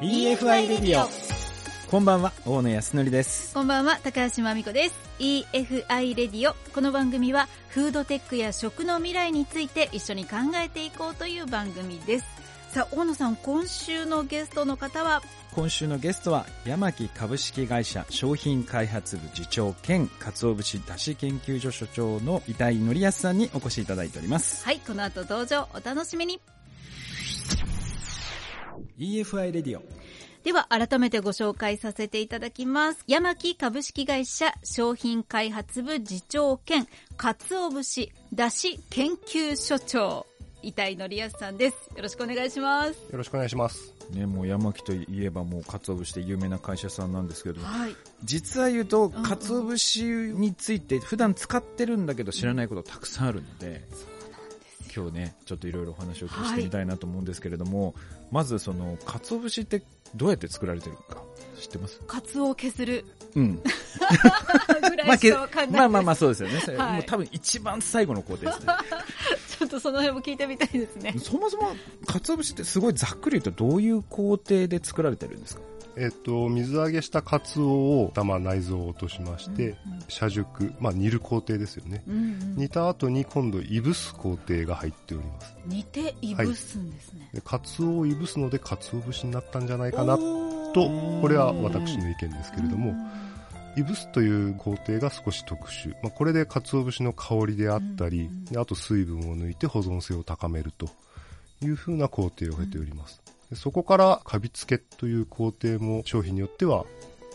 EFI レディオこんばんは大野康則です。こんばんは高橋真美子です。EFI レディオこの番組はフードテックや食の未来について一緒に考えていこうという番組です。さあ大野さん今週のゲストの方は？今週のゲストは山木株式会社商品開発部次長兼鰹節だし研究所所長の遺体則康さんにお越しいただいております。はいこの後登場お楽しみに EFI レディオでは改めてご紹介させていただきます。山木株式会社商品開発部次長兼鰹節だし研究所長遺体則康さんです。よろしくお願いします。よろしくお願いします。ね、もう山木といえばもう鰹節で有名な会社さんなんですけど、はい。実は言うとん鰹節について普段使ってるんだけど知らないことたくさんあるので、今日ねちょっといろいろお話を聞いてみたいなと思うんですけれども、まずその鰹節ってどうやって作られてるか知ってます？カツオを削るうん。ぐらいしかわかんないです、まあまあまあそうですよね。それはいもう多分一番最後の工程ですね。ちょっとその辺も聞いてみたいですねそもそも鰹節ってすごいざっくり言うとどういう工程で作られてるんですか？えっと、水揚げしたカツオを玉内臓を落としまして、車熟、まあ煮る工程ですよね。うんうん煮た後に今度いぶす工程が入っております。煮ていぶすんですね、でカツオをいぶすのでカツオ節になったんじゃないかなと、これは私の意見ですけれども、いぶすという工程が少し特殊。まあ、これで鰹節の香りであったり、うんであと水分を抜いて保存性を高めるというふうな工程を経ております。でそこからカビ付けという工程も商品によっては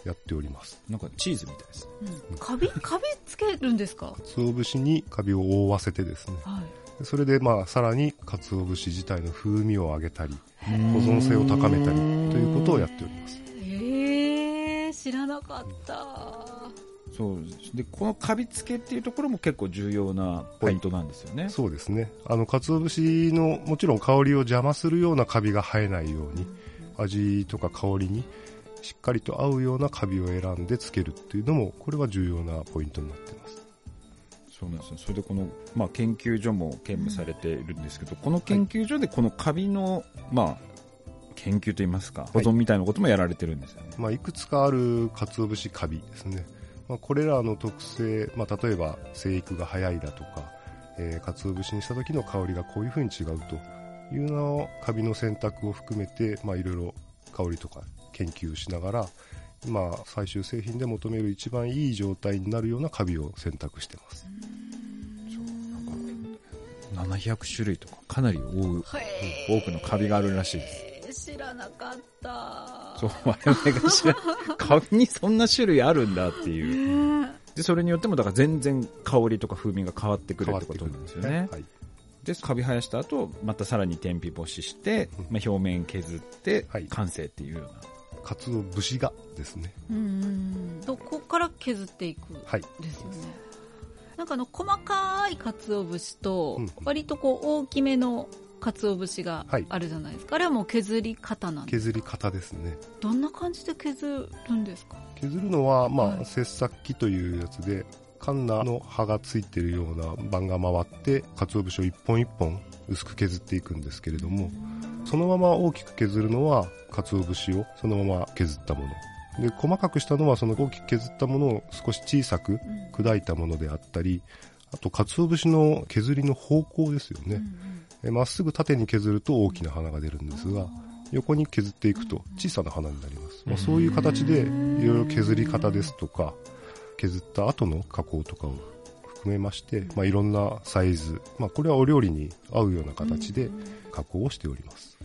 やっております。なんかチーズみたいです。うんカビカビつけるんですか？鰹節にカビを覆わせてですね。はいでそれでまあさらに鰹節自体の風味を上げたり、保保存性を高めたりということをやっております。へえ知らなかったそうです。でこのカビ付けっていうところも結構重要なポイントなんですよね、そうですね。あの、鰹節のもちろん香りを邪魔するようなカビが生えないように、味とか香りにしっかりと合うようなカビを選んでつけるっていうのも、これは重要なポイントになっています。そうなんですよ。それでこの、まあ、研究所も兼務されているんですけど、この研究所でこのカビの、まあ、研究といいますか保存みたいなこともやられてるんですよね、まあ、いくつかある鰹節カビですね。まあ、これらの特性、まあ、例えば生育が早いだとか、えー、鰹節にした時の香りがこういう風に違うというのをカビの選択を含めて、まあ、いろいろ香りとか研究しながら、今、最終製品で求める一番いい状態になるようなカビを選択してます。700種類とかかなり多多くのカビがあるらしいですえ知らなかった。そうが知らカビにそんな種類あるんだっていう。ねでそれによってもだから全然香りとか風味が変わってくるってことなんですよね。はい。でカビ生やした後またさらに天日干しして、まあ、表面削ってはい。完成っていうような、鰹節がですね。うん。うんそこから削っていくはい。ですよね。なんかあの細かい鰹節とうん。割とこう大きめの鰹節がはい。あるじゃないですか、あれはもう削り方なんです削り方ですね。どんな感じで削るんですか？削るのは、まあ、はい。切削機というやつで、カンナの刃がついているような板が回って、鰹節を一本一本薄く削っていくんですけれども、そのまま大きく削るのは、鰹節をそのまま削ったもの。で、細かくしたのは、その大きく削ったものを少し小さく砕いたものであったり、あと、鰹節の削りの方向ですよね。えまっすぐ縦に削ると大きな花が出るんですが、横に削っていくと小さな花になります。まあ、そういう形でいろいろ削り方ですとか、削った後の加工とかを含めまして、まあ、いろんなサイズ、まあ、これはお料理に合うような形で加工をしております。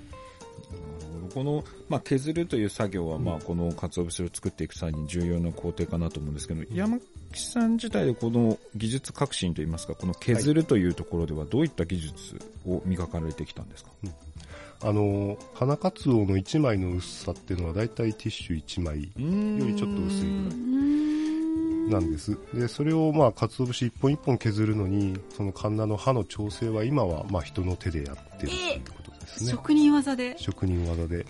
この、まあ、削るという作業は、まあ、この鰹節を作っていく際に重要な工程かなと思うんですけど、山木さん自体でこの技術革新といいますか、この削るというところではどういった技術を磨かれてきたんですか、あの、花かつおの1枚の薄さっていうのはだいたいティッシュ1枚よりちょっと薄いぐらいなんです。で、それをまあ、鰹節一本一本削るのに、そのカンナの刃の調整は今はまあ人の手でやってるということですね。職人技で？職人技で。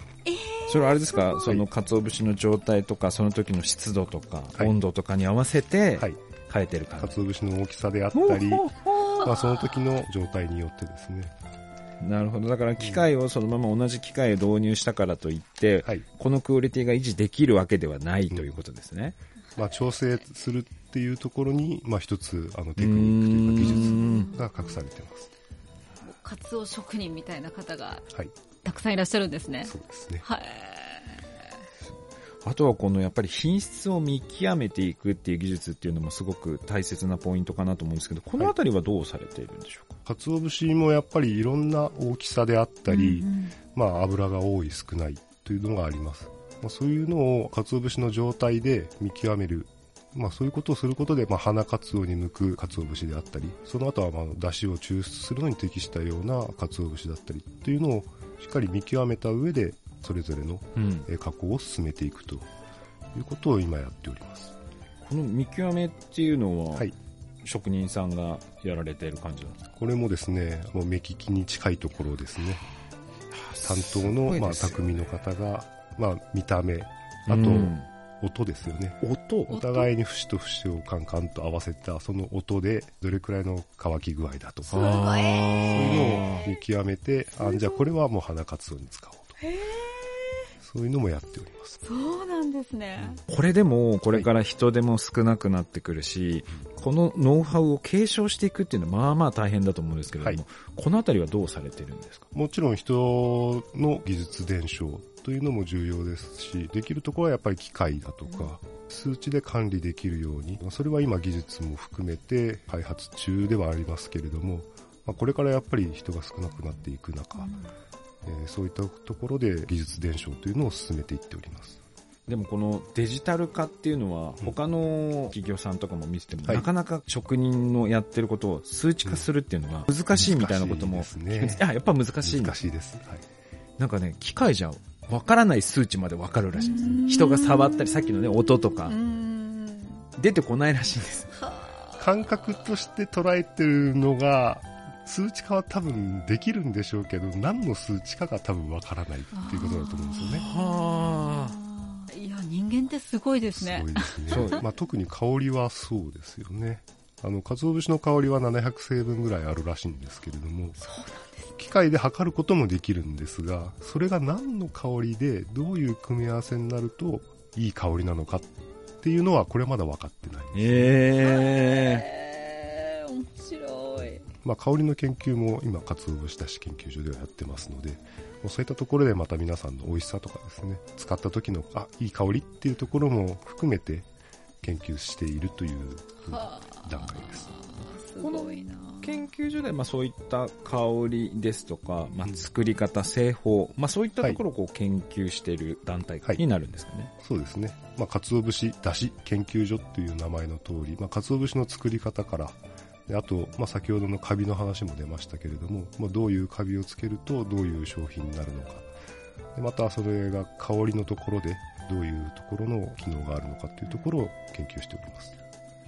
それはあれですか？その鰹節の状態とか、その時の湿度とか、はい温度とかに合わせてはい。変えてる感じ。鰹節の大きさであったり、まあその時の状態によってですね。なるほど。だから機械をそのまま同じ機械を導入したからといって、はい。このクオリティが維持できるわけではないということですね。まあ、調整するっていうところに、まあ、一つ、あの、テクニックというか技術が隠されてます。カツオ職人みたいな方がはい。たくさんいらっしゃるんですね。そうですね。はい。あとはこのやっぱり品質を見極めていくっていう技術っていうのもすごく大切なポイントかなと思うんですけど、このあたりはどうされているんでしょうか、鰹節もやっぱりいろんな大きさであったり、うんうんまあ、油が多い少ないというのがあります。まあ、そういうのを鰹節の状態で見極める。まあ、そういうことをすることで、まあ、花鰹に向く鰹節であったり、その後は、まあ、出汁を抽出するのに適したような鰹節だったりっていうのをしっかり見極めた上で、それぞれのうん。えー加工を進めていくということを今やっております。この見極めっていうのは、はい。職人さんがやられている感じなんですか？これもですね、もう目利きに近いところですね。担当の、まあ、匠の方が、まあ、見た目、あと、うん。音ですよね。音？お互いに節と節をカンカンと合わせたその音でどれくらいの乾き具合だとか、そうごい。いうのを見極めて、あ、じゃあこれはもう花かつおに使おうと。そういうのもやっております。そうなんですね。これでも、これから人手も少なくなってくるし、このノウハウを継承していくっていうのはまあまあ大変だと思うんですけれども、はい。このあたりはどうされてるんですか？もちろん人の技術伝承というのも重要ですし、できるところはやっぱり機械だとか、数値で管理できるように、それは今技術も含めて開発中ではありますけれども、まあ、これからやっぱり人が少なくなっていく中、えーそういったところで技術伝承というのを進めていっております。でもこのデジタル化っていうのはうん。他の企業さんとかも見てても、はい。なかなか職人のやってることを数値化するっていうのが難しいみたいなことも難しいですね。聞くんです。あやっぱ難しい難しいです。はい。なんかね機械じゃわからない数値までわかるらしいんですうん人が触ったりさっきのね音とか。出てこないらしいんです感覚として捉えてるのが、数値化は多分できるんでしょうけど、何の数値かが多分わからないっていうことだと思うんですよね。はあいや、人間ってすごいですねすご。いですね。そうまあ、特に香りはそうですよね。あの、鰹節の香りは700成分ぐらいあるらしいんですけれども、機械で測ることもできるんですが、それが何の香りで、どういう組み合わせになると、いい香りなのかっていうのは、これまだ分かってない。ええー、面白い。まあ、香りの研究も今、鰹節だし研究所ではやってますので、もうそういったところでまた皆さんの美味しさとかですね、使った時の、あ、いい香りっていうところも含めて研究しているというは段階です。すごいな。ー研究所でまあそういった香りですとか、まあ、作り方、製法、まあ、そういったところをこう研究している団体はいになるんですかね。そうですね。まあ、鰹節だし研究所っていう名前の通り、まあ、鰹節の作り方から、であと、まあ、先ほどのカビの話も出ましたけれども、まあ、どういうカビをつけるとどういう商品になるのか。でまた、それが香りのところでどういうところの機能があるのかっていうところを研究しております。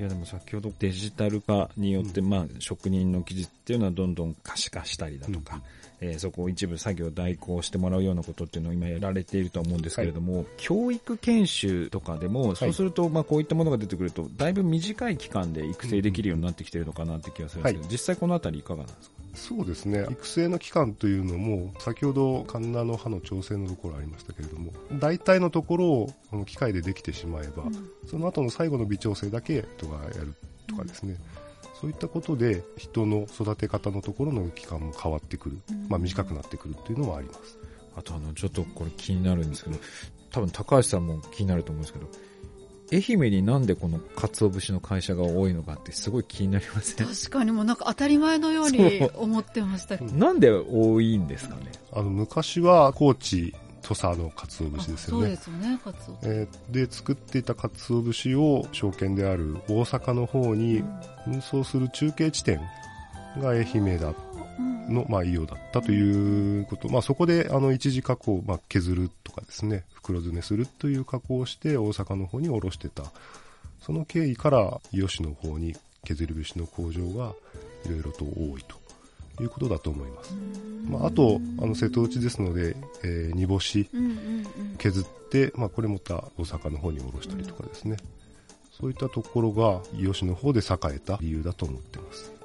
いやでも先ほどデジタル化によって、まあ職人の技術っていうのはどんどん可視化したりだとか、えーそこを一部作業代行してもらうようなことっていうのを今やられていると思うんですけれども、教育研修とかでも、そうするとまあこういったものが出てくると、だいぶ短い期間で育成できるようになってきてるのかなって気がするんですけど、は実際このあたりいかがなんですか？そうですね。育成の期間というのも、先ほどカンナの刃の調整のところありましたけれども、大体のところをこの機械でできてしまえば、その後の最後の微調整だけ人がやるとかですね、そういったことで人の育て方のところの期間も変わってくる、まあ短くなってくるっていうのもあります。あとあの、ちょっとこれ気になるんですけど、多分高橋さんも気になると思うんですけど、愛媛になんでこの鰹節の会社が多いのかってすごい気になりません？確かにもうなんか当たり前のように思ってましたけど。なんで多いんですかねあの、昔は高知、土佐の鰹節ですよそうね。ですよね、カツオ。えーで、作っていた鰹節を証券である大阪の方に運送する中継地点が愛媛だうんの、まあ、伊予だったということ、まあ、そこで、あの、一時加工、まあ、削るとかですね、袋詰めするという加工をして、大阪の方に卸してた。その経緯から、伊予市の方に削り節の工場がいろいろと多いということだと思います。まあ、あと、あの、瀬戸内ですので、えー煮干し。削って、まあ、これまた大阪の方に卸したりとかですね。そういったところが、伊予市の方で栄えた理由だと思ってます。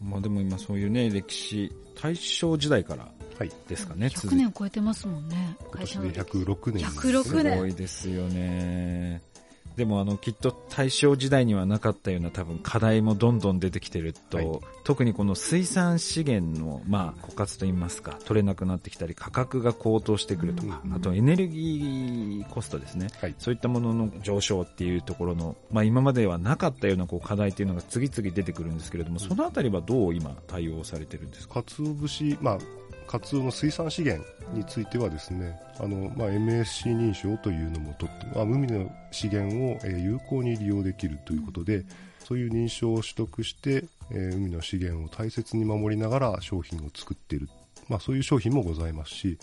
まあでも今そういうね、歴史大正時代からはい。ですかね、100年を超えてますもんね。今年で会社の歴史106年です、106す年ごいですよね。でもあの、きっと大正時代にはなかったような多分課題もどんどん出てきてると、はい特にこの水産資源の、まあ、枯渇といいますか、取れなくなってきたり、価格が高騰してくるとか、うんあとエネルギーコストですね。はい。そういったものの上昇っていうところの、まあ今まではなかったようなこう課題っていうのが次々出てくるんですけれども、そのあたりはどう今対応されてるんですか？鰹節、まあ、カツオの水産資源についてはですね、あの、まあ、MSC 認証というのもとって、まあ、海の資源をえ有効に利用できるということで、そういう認証を取得して、え海の資源を大切に守りながら商品を作っている。まあ、そういう商品もございますし、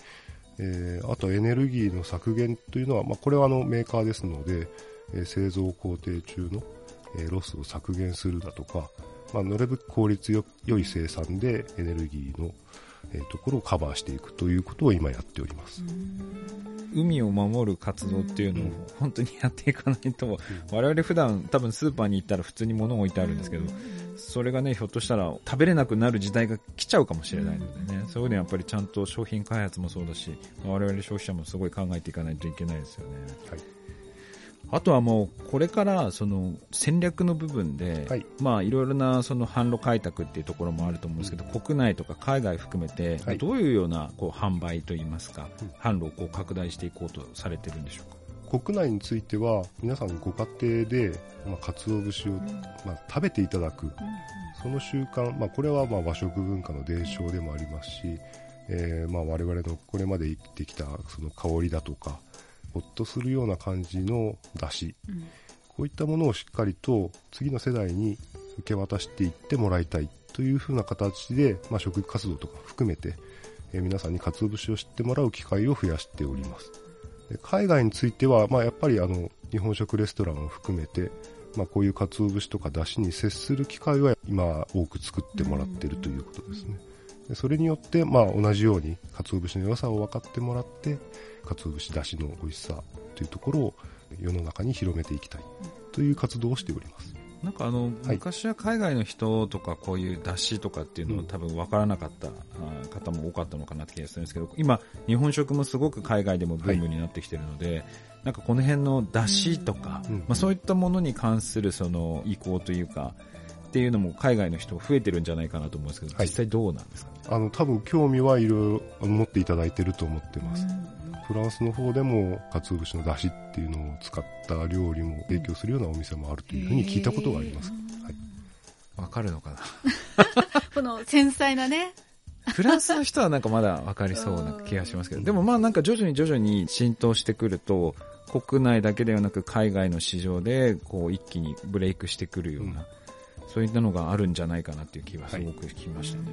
えーあとエネルギーの削減というのは、まあ、これはあのメーカーですので、えー製造工程中の、えーロスを削減するだとか、まあ、なるべく効率よ良い生産でエネルギーの、えーところをカバーしていくということを今やっております。海を守る活動っていうのを本当にやっていかないと、我々普段多分スーパーに行ったら普通に物を置いてあるんですけど、それがね、ひょっとしたら食べれなくなる時代が来ちゃうかもしれないのでね、そういうのはやっぱりちゃんと商品開発もそうだし、我々消費者もすごい考えていかないといけないですよね。はいあとはもう、これからその戦略の部分で、はい。まあいろいろなその販路開拓っていうところもあると思うんですけど、国内とか海外含めて、はい。どういうようなこう販売といいますか、うん販路をこう拡大していこうとされてるんでしょうか？国内については皆さんご家庭で、まあ、鰹節を、まあ、食べていただくその習慣、まあ、これはまあ和食文化の伝承でもありますし、えーまあ我々のこれまで生きてきたその香りだとかほっとするような感じの出汁うんこういったものをしっかりと次の世代に受け渡していってもらいたいというふうな形で、まあ、食育活動とか含めて、えー皆さんに鰹節を知ってもらう機会を増やしております。で海外については、まあ、やっぱりあの日本食レストランを含めて、まあ、こういう鰹節とか出汁に接する機会は今多く作ってもらっているということですね。でそれによって、まあ、同じように鰹節の良さを分かってもらって鰹節出汁の美味しさというところを世の中に広めていきたいという活動をしております。なんかあの、はい。昔は海外の人とかこういう出汁とかっていうのはうん。多分分からなかった、方も多かったのかなって気がするんですけど、今日本食もすごく海外でもブームになってきてるので、なんかこの辺の出汁とか、うん。まあそういったものに関するその意向というか、っていうのも海外の人増えてるんじゃないかなと思うんですけど、はい実際どうなんですかね？あの多分興味はいろいろ持っていただいていると思ってます。フランスの方でも鰹節の出汁っていうのを使った料理も提供するようなお店もあるというふうに聞いたことがあります。はい、わかるのかな？この繊細なね。フランスの人はなんかまだ分かりそうな気がしますけど、でもまあなんか徐々に徐々に浸透してくると、国内だけではなく海外の市場でこう一気にブレイクしてくるような、そういったのがあるんじゃないかなっていう気がすごく聞きましたね。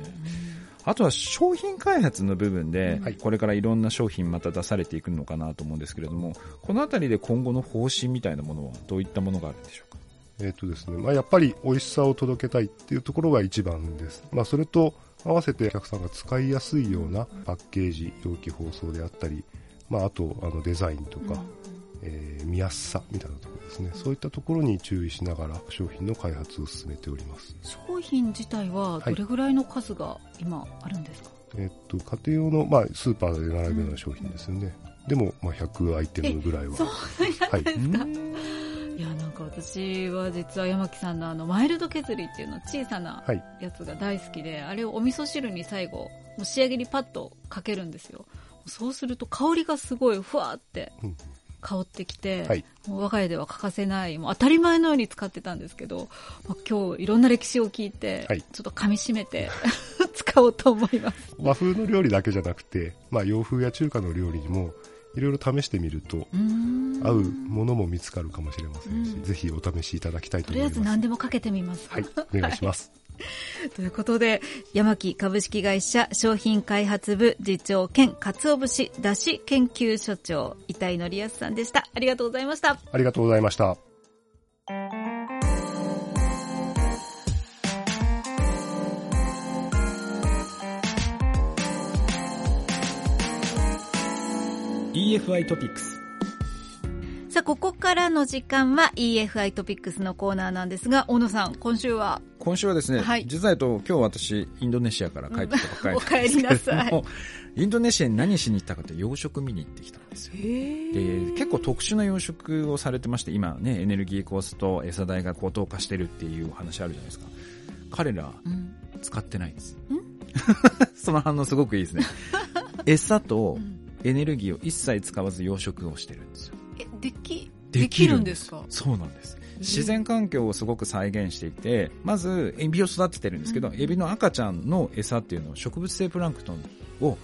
あとは商品開発の部分ではい、これからいろんな商品また出されていくのかなと思うんですけれども、このあたりで今後の方針みたいなものはどういったものがあるんでしょうか？えっ、とですね、まあ、やっぱり美味しさを届けたいっていうところが一番です。まあ、それと合わせてお客さんが使いやすいようなパッケージ、容器包装であったり、まあ、あとあのデザインとか、えー見やすさみたいなところですね。そういったところに注意しながら商品の開発を進めております。商品自体はどれぐらいの数が今あるんですか、えっ、と、家庭用の、まあ、スーパーで並ぶような商品ですよね。でも、まあ、100アイテムぐらいは。そうなんですか、うんいやなんか私は実は山木さんのあのマイルド削りっていうの小さなはい。やつが大好きで、あれをお味噌汁に最後もう仕上げにパッとかけるんですよそうすると香りがすごいふわーってうん香ってきて、はい。もう我が家では欠かせないもう当たり前のように使ってたんですけど、まあ、今日いろんな歴史を聞いて、はいちょっと噛み締めて 使おうと思います和風の料理だけじゃなくて、まあ、洋風や中華の料理にも、いろいろ試してみると、合うものも見つかるかもしれませんし、うんぜひお試しいただきたいととりあえず思います。何でもかけてみます。はい、お願いします。ということで、山木株式会社商品開発部次長兼鰹節だし研究所長、伊井則康さんでした。ありがとうございました。ありがとうございました。EFI トピックス。ささあ、ここからの時間は EFI トピックスのコーナーなんですが、小野さん、今週は今週はですね、はい。実はと今日私インドネシアから帰ってきたばっかりお帰りなさい。インドネシアに何しに行ったかって養殖見に行ってきたんですよ。で結構特殊な養殖をされてまして今ねエネルギーコスト餌代が高騰化してるっていうお話あるじゃないですか。彼らうん使ってないんです。その反応すごくいいですね。餌とエネルギーを一切使わず養殖をしてるんですよ。え、でき、でできるんですか？そうなんです自然環境をすごく再現していてまずエビを育ててるんですけど、うん。エビの赤ちゃんの餌っていうのを植物性プランクトンを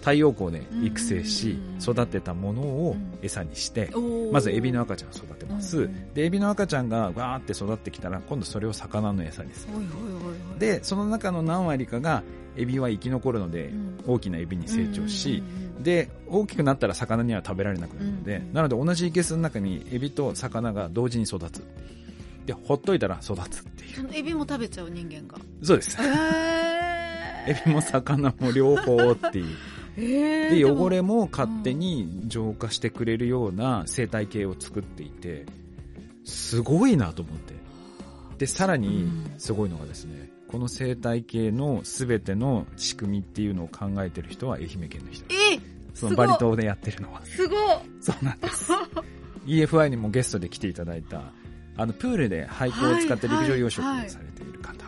太陽光で育成しうん育てたものを餌にしてまずエビの赤ちゃんを育てます、うんでエビの赤ちゃんがわーって育ってきたら今度それを魚の餌にする。でその中の何割かがエビは生き残るのでうん。大きなエビに成長し、で大きくなったら魚には食べられなくなるので、うんなので同じ生けすの中にエビと魚が同時に育つ。でほっといたら育つっていう。エビも食べちゃう人間が。そうです。えエビも魚も両方っていう。えで汚れも勝手に浄化してくれるような生態系を作っていてすごいなと思って。でさらにうん。すごいのがですねこの生態系の全ての仕組みっていうのを考えてる人は愛媛県の人えそのバリ島でやってるのは。すごいそうなんです。EFI にもゲストで来ていただいたあのプールで廃校を使って陸上養殖をされている方、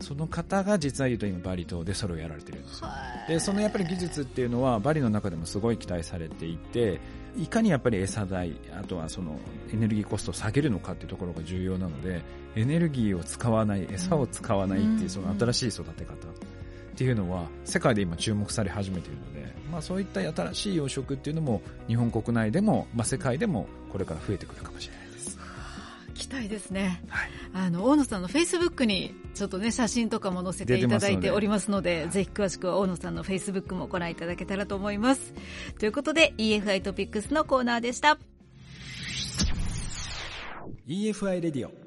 その方が実は言うと今バリ島でそれをやられてるんですよ。でそのやっぱり技術っていうのはバリの中でもすごい期待されていていかにやっぱり餌代あとはそのエネルギーコストを下げるのかっていうところが重要なのでエネルギーを使わない餌を使わないっていうその新しい育て方っていうのは世界で今注目され始めているので、まあ、そういった新しい養殖っていうのも日本国内でも、まあ、世界でもこれから増えてくるかもしれないです。期待ですね。はいあの、大野さんのフェイスブックにちょっとね、写真とかも載せていただいておりますので、ぜひ詳しくは大野さんのフェイスブックもご覧いただけたらと思います。ということで、EFI トピックスのコーナーでした。EFI レディオ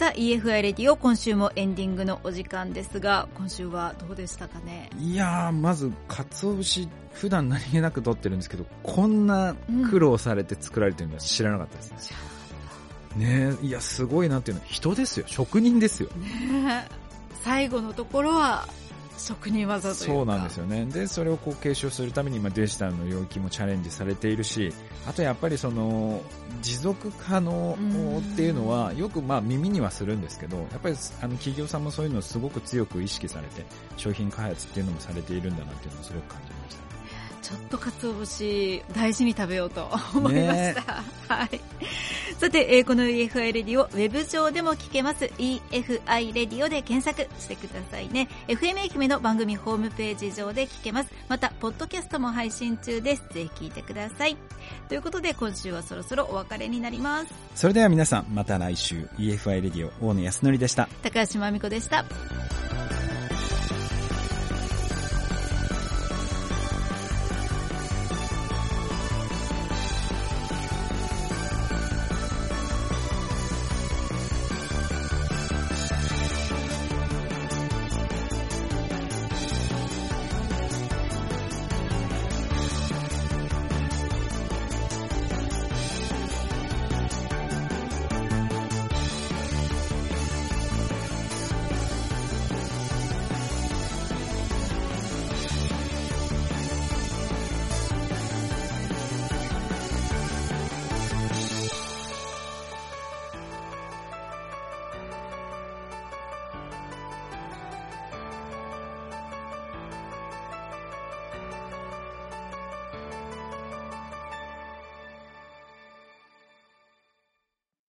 さあ、EFI レディオ、今週もエンディングのお時間ですが、今週はどうでしたかね？いやーまず鰹節普段何気なく取ってるんですけどこんな苦労されて作られてるのは知らなかったです、ねえいやすごいなっていうのは人ですよ。職人ですよ。ねえ。最後のところは職人技というか。そうなんですよね。でそれをこう継承するために今デジタルの領域もチャレンジされているしあとやっぱりその持続可能っていうのはよくまあ耳にはするんですけどやっぱりあの企業さんもそういうのをすごく強く意識されて商品開発っていうのもされているんだなっていうのをすごく感じましたちょっと鰹節大事に食べようと思いました。はい。さて、えーこの EFI レディオ、ウェブ上でも聞けます。EFI レディオで検索してくださいね。FM 愛媛の番組ホームページ上で聞けます。また、ポッドキャストも配信中です。ぜひ聞いてください。ということで、今週はそろそろお別れになります。それでは皆さんまた来週 EFI レディオ大野康則でした高橋真美子でした。